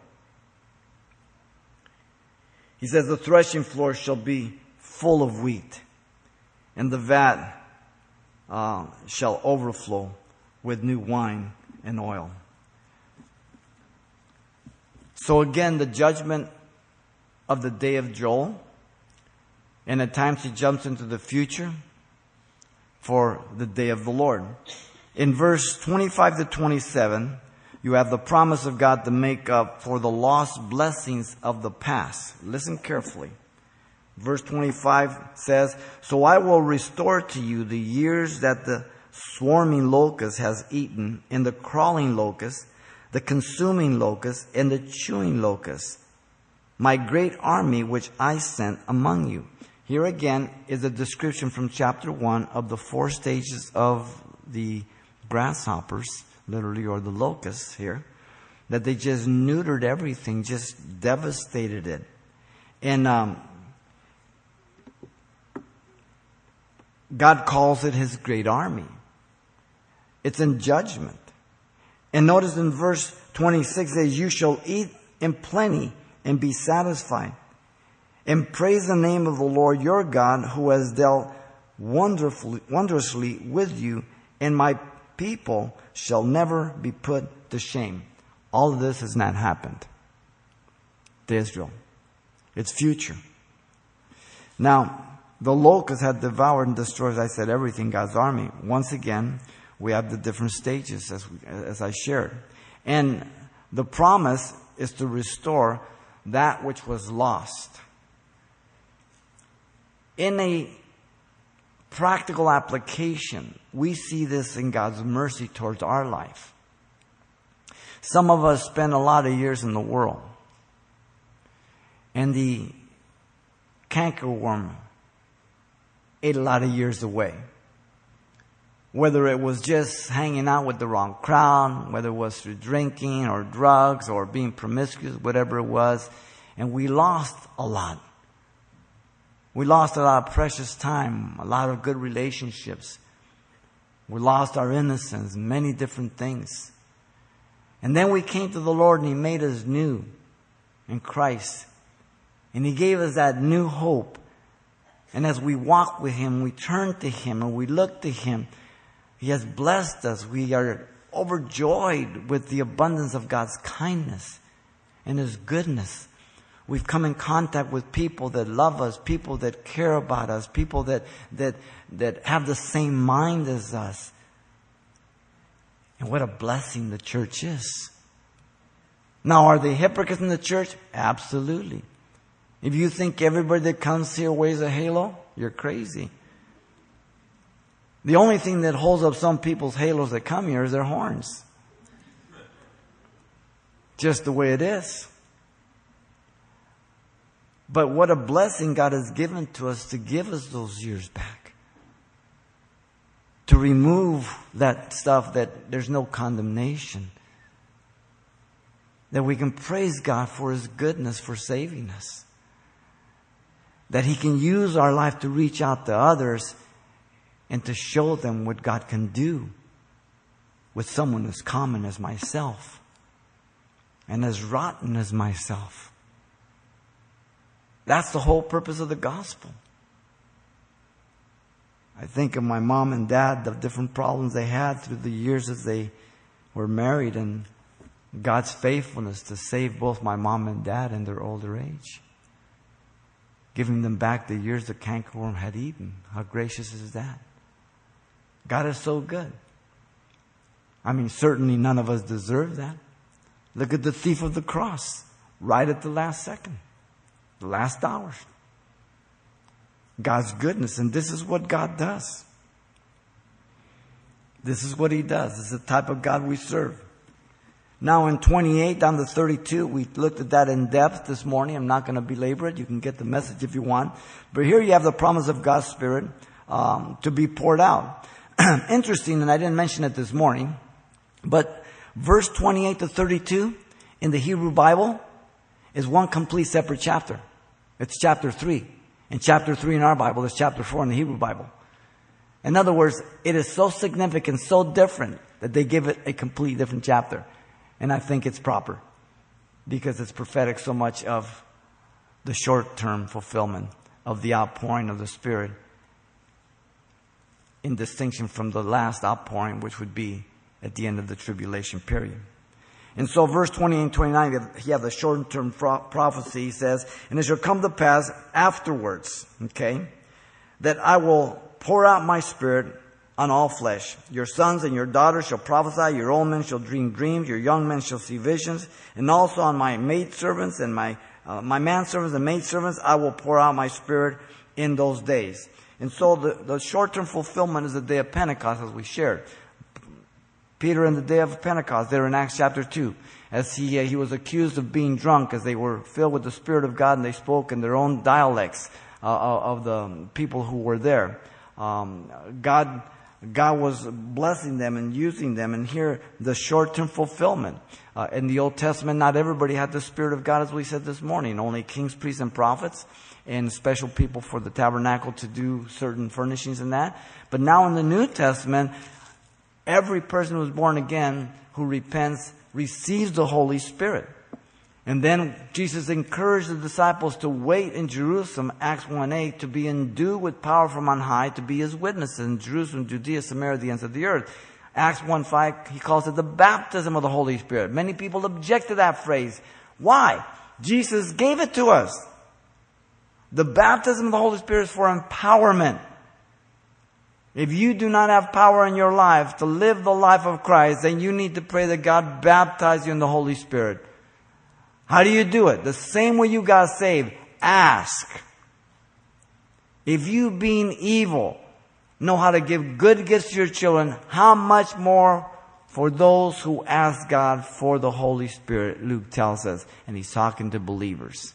He says, The threshing floor shall be full of wheat, and the vat uh, shall overflow with new wine and oil. So again, the judgment of the day of Joel, and at times he jumps into the future for the day of the Lord. In verse 25 to 27, you have the promise of God to make up for the lost blessings of the past. Listen carefully. Verse 25 says, So I will restore to you the years that the swarming locust has eaten, and the crawling locust, the consuming locust, and the chewing locust, my great army which I sent among you. Here again is a description from chapter 1 of the four stages of the grasshoppers, literally, or the locusts here, that they just neutered everything, just devastated it. And um, God calls it his great army. It's in judgment. And notice in verse 26 says, You shall eat in plenty and be satisfied. And praise the name of the Lord your God who has dealt wonderfully, wondrously with you, and my people shall never be put to shame. All of this has not happened to Israel. It's future. Now, the locusts had devoured and destroyed, as I said, everything, God's army. Once again, we have the different stages as, we, as I shared. And the promise is to restore that which was lost. In a practical application, we see this in God's mercy towards our life. Some of us spend a lot of years in the world. And the cankerworm ate a lot of years away. Whether it was just hanging out with the wrong crowd, whether it was through drinking or drugs or being promiscuous, whatever it was, and we lost a lot. We lost a lot of precious time, a lot of good relationships. We lost our innocence, many different things. And then we came to the Lord and He made us new in Christ. And He gave us that new hope and as we walk with Him, we turn to Him and we look to Him. He has blessed us. We are overjoyed with the abundance of God's kindness and His goodness. We've come in contact with people that love us, people that care about us, people that, that, that have the same mind as us. And what a blessing the church is. Now, are they hypocrites in the church? Absolutely. If you think everybody that comes here wears a halo, you're crazy. The only thing that holds up some people's halos that come here is their horns. Just the way it is. But what a blessing God has given to us to give us those years back. To remove that stuff that there's no condemnation. That we can praise God for His goodness for saving us that He can use our life to reach out to others and to show them what God can do with someone as common as myself and as rotten as myself. That's the whole purpose of the gospel. I think of my mom and dad, the different problems they had through the years as they were married, and God's faithfulness to save both my mom and dad in their older age giving them back the years the cankerworm had eaten. How gracious is that? God is so good. I mean, certainly none of us deserve that. Look at the thief of the cross, right at the last second, the last hour. God's goodness, and this is what God does. This is what He does. This is the type of God we serve. Now in 28 down to 32, we looked at that in depth this morning. I'm not going to belabor it. You can get the message if you want. But here you have the promise of God's Spirit um, to be poured out. Interesting, and I didn't mention it this morning, but verse 28 to 32 in the Hebrew Bible is one complete separate chapter. It's chapter 3. And chapter 3 in our Bible is chapter 4 in the Hebrew Bible. In other words, it is so significant, so different, that they give it a completely different chapter. And I think it's proper because it's prophetic so much of the short term fulfillment of the outpouring of the Spirit in distinction from the last outpouring, which would be at the end of the tribulation period. And so, verse 20 and 29, you have the short term prophecy. He says, And it shall come to pass afterwards, okay, that I will pour out my spirit on all flesh. Your sons and your daughters shall prophesy, your old men shall dream dreams, your young men shall see visions, and also on my maidservants and my uh, my manservants and maidservants, I will pour out my spirit in those days. And so the, the short-term fulfillment is the day of Pentecost as we shared. Peter in the day of Pentecost, there in Acts chapter 2, as he, uh, he was accused of being drunk as they were filled with the Spirit of God and they spoke in their own dialects uh, uh of the people who were there. Um, God, God was blessing them and using them and here the short-term fulfillment. Uh, in the Old Testament, not everybody had the Spirit of God as we said this morning. Only kings, priests, and prophets and special people for the tabernacle to do certain furnishings and that. But now in the New Testament, every person who's born again who repents receives the Holy Spirit. And then Jesus encouraged the disciples to wait in Jerusalem, Acts 1 8, to be endued with power from on high, to be his witnesses in Jerusalem, Judea, Samaria, the ends of the earth. Acts 1 5, he calls it the baptism of the Holy Spirit. Many people object to that phrase. Why? Jesus gave it to us. The baptism of the Holy Spirit is for empowerment. If you do not have power in your life to live the life of Christ, then you need to pray that God baptize you in the Holy Spirit. How do you do it? The same way you got saved. Ask. If you being evil know how to give good gifts to your children, how much more for those who ask God for the Holy Spirit, Luke tells us. And he's talking to believers.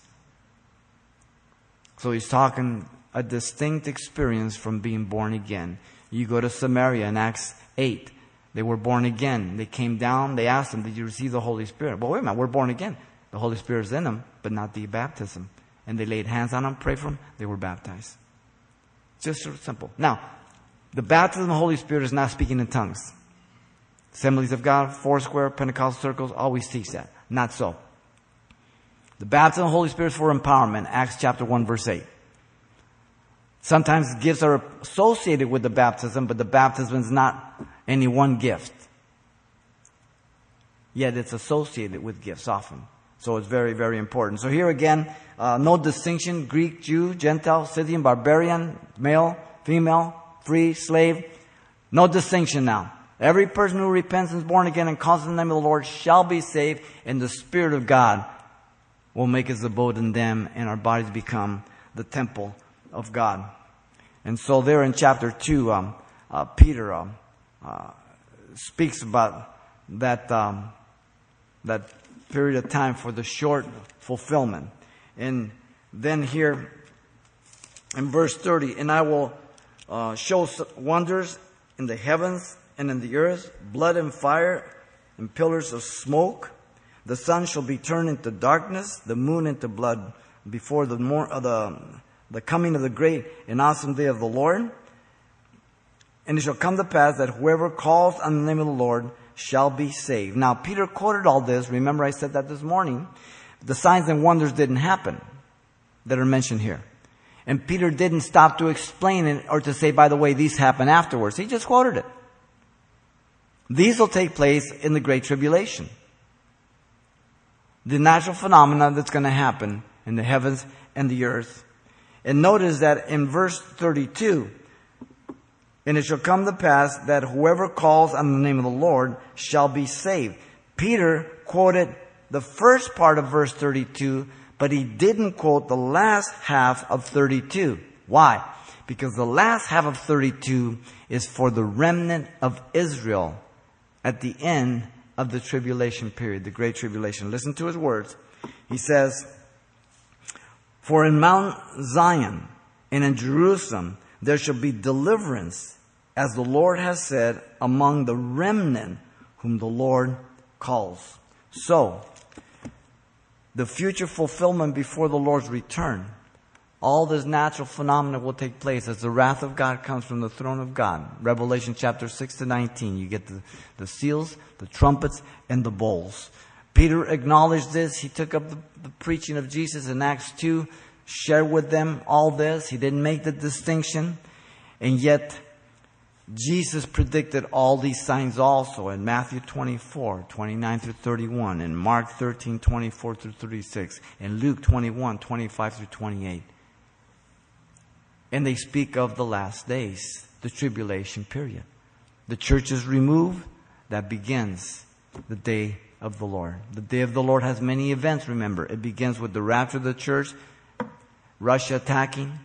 So he's talking a distinct experience from being born again. You go to Samaria in Acts 8. They were born again. They came down. They asked them, Did you receive the Holy Spirit? Well, wait a minute. We're born again. The Holy Spirit is in them, but not the baptism. And they laid hands on them, prayed for them. They were baptized. Just so simple. Now, the baptism of the Holy Spirit is not speaking in tongues. Assemblies of God, Foursquare, Pentecostal circles always teach that. Not so. The baptism of the Holy Spirit is for empowerment. Acts chapter 1 verse 8. Sometimes gifts are associated with the baptism, but the baptism is not any one gift. Yet it's associated with gifts often. So it's very, very important. So here again, uh, no distinction, Greek, Jew, Gentile, Scythian, barbarian, male, female, free, slave. No distinction now. Every person who repents and is born again and calls on the name of the Lord shall be saved, and the Spirit of God will make his abode in them and our bodies become the temple of God. And so there in chapter 2, um, uh, Peter um, uh, speaks about that, um, that period of time for the short fulfillment. And then here in verse 30, and I will uh, show wonders in the heavens and in the earth, blood and fire and pillars of smoke. The sun shall be turned into darkness, the moon into blood before the, more, uh, the, the coming of the great and awesome day of the Lord. And it shall come to pass that whoever calls on the name of the Lord shall be saved. Now, Peter quoted all this. Remember, I said that this morning. The signs and wonders didn't happen that are mentioned here. And Peter didn't stop to explain it or to say, by the way, these happen afterwards. He just quoted it. These will take place in the Great Tribulation the natural phenomena that's going to happen in the heavens and the earth. And notice that in verse 32, and it shall come to pass that whoever calls on the name of the Lord shall be saved. Peter quoted the first part of verse 32, but he didn't quote the last half of 32. Why? Because the last half of 32 is for the remnant of Israel at the end of the tribulation period, the great tribulation. Listen to his words. He says, For in Mount Zion and in Jerusalem there shall be deliverance, as the Lord has said, among the remnant whom the Lord calls. So, the future fulfillment before the Lord's return all this natural phenomena will take place as the wrath of God comes from the throne of God. Revelation chapter 6 to 19. You get the, the seals, the trumpets, and the bowls. Peter acknowledged this. He took up the, the preaching of Jesus in Acts 2, shared with them all this. He didn't make the distinction. And yet, Jesus predicted all these signs also in Matthew 24, 29 through 31, in Mark 13, 24 through 36, in Luke 21, 25 through 28. And they speak of the last days, the tribulation period. The church is removed, that begins the day of the Lord. The day of the Lord has many events, remember. It begins with the rapture of the church, Russia attacking.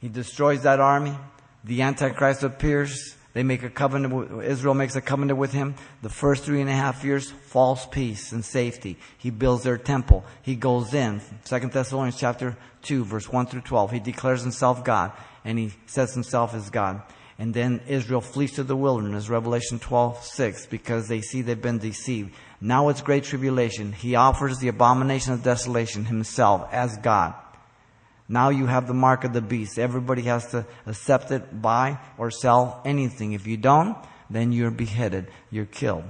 He destroys that army. The Antichrist appears. They make a covenant, with, Israel makes a covenant with him. The first three and a half years, false peace and safety. He builds their temple. He goes in. Second Thessalonians chapter 2, verse 1 through 12. He declares himself God and he sets himself as God. And then Israel flees to the wilderness, Revelation 12, 6, because they see they've been deceived. Now it's great tribulation. He offers the abomination of desolation himself as God. Now you have the mark of the beast. Everybody has to accept it, buy or sell anything. If you don't, then you're beheaded. You're killed.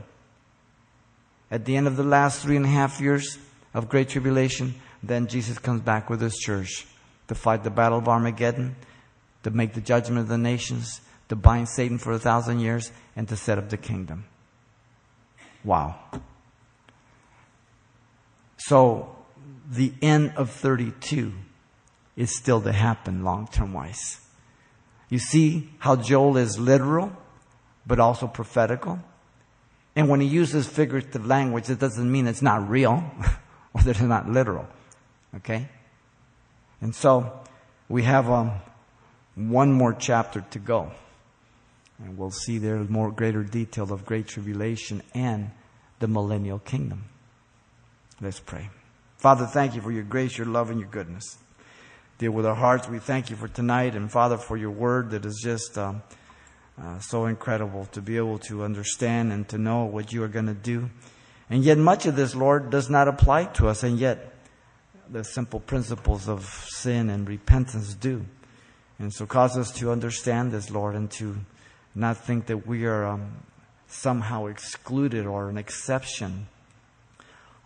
At the end of the last three and a half years of great tribulation, then Jesus comes back with his church to fight the battle of Armageddon, to make the judgment of the nations, to bind Satan for a thousand years, and to set up the kingdom. Wow. So, the end of 32 is still to happen long term wise. You see how Joel is literal, but also prophetical? And when he uses figurative language, it doesn't mean it's not real or that it's not literal. Okay? And so we have um, one more chapter to go. And we'll see there more greater detail of great tribulation and the millennial kingdom. Let's pray. Father, thank you for your grace, your love, and your goodness deal with our hearts. We thank you for tonight and Father for your word that is just um, uh, so incredible to be able to understand and to know what you are going to do. And yet, much of this, Lord, does not apply to us, and yet the simple principles of sin and repentance do. And so, cause us to understand this, Lord, and to not think that we are um, somehow excluded or an exception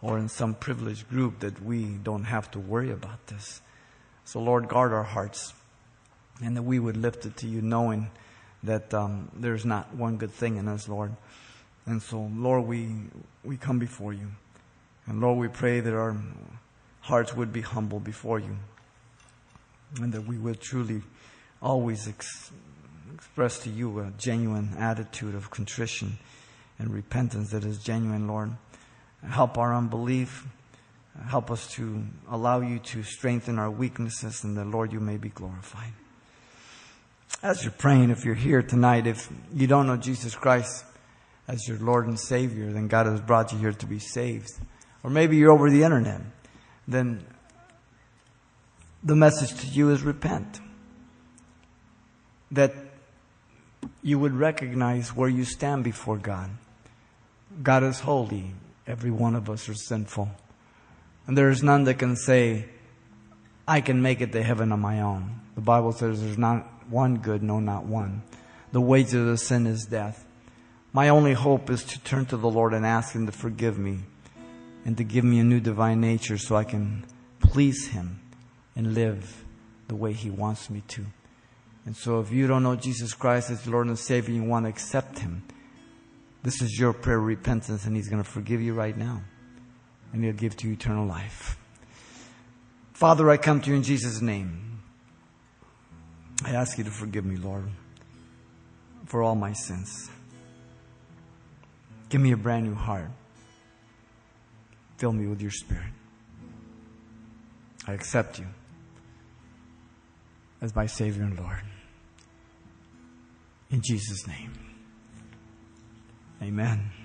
or in some privileged group that we don't have to worry about this. So, Lord, guard our hearts and that we would lift it to you knowing that um, there's not one good thing in us, Lord. And so, Lord, we, we come before you. And Lord, we pray that our hearts would be humble before you and that we would truly always ex- express to you a genuine attitude of contrition and repentance that is genuine, Lord. Help our unbelief. Help us to allow you to strengthen our weaknesses and that, Lord, you may be glorified. As you're praying, if you're here tonight, if you don't know Jesus Christ as your Lord and Savior, then God has brought you here to be saved. Or maybe you're over the internet, then the message to you is repent. That you would recognize where you stand before God. God is holy. Every one of us are sinful. And there is none that can say, I can make it to heaven on my own. The Bible says there's not one good, no, not one. The wages of the sin is death. My only hope is to turn to the Lord and ask Him to forgive me and to give me a new divine nature so I can please Him and live the way He wants me to. And so if you don't know Jesus Christ as Lord and Savior, you want to accept Him, this is your prayer of repentance and He's going to forgive you right now and He'll give to you eternal life. Father, I come to you in Jesus' name. I ask you to forgive me, Lord, for all my sins. Give me a brand new heart. Fill me with your spirit. I accept you as my Savior and Lord. In Jesus' name. Amen.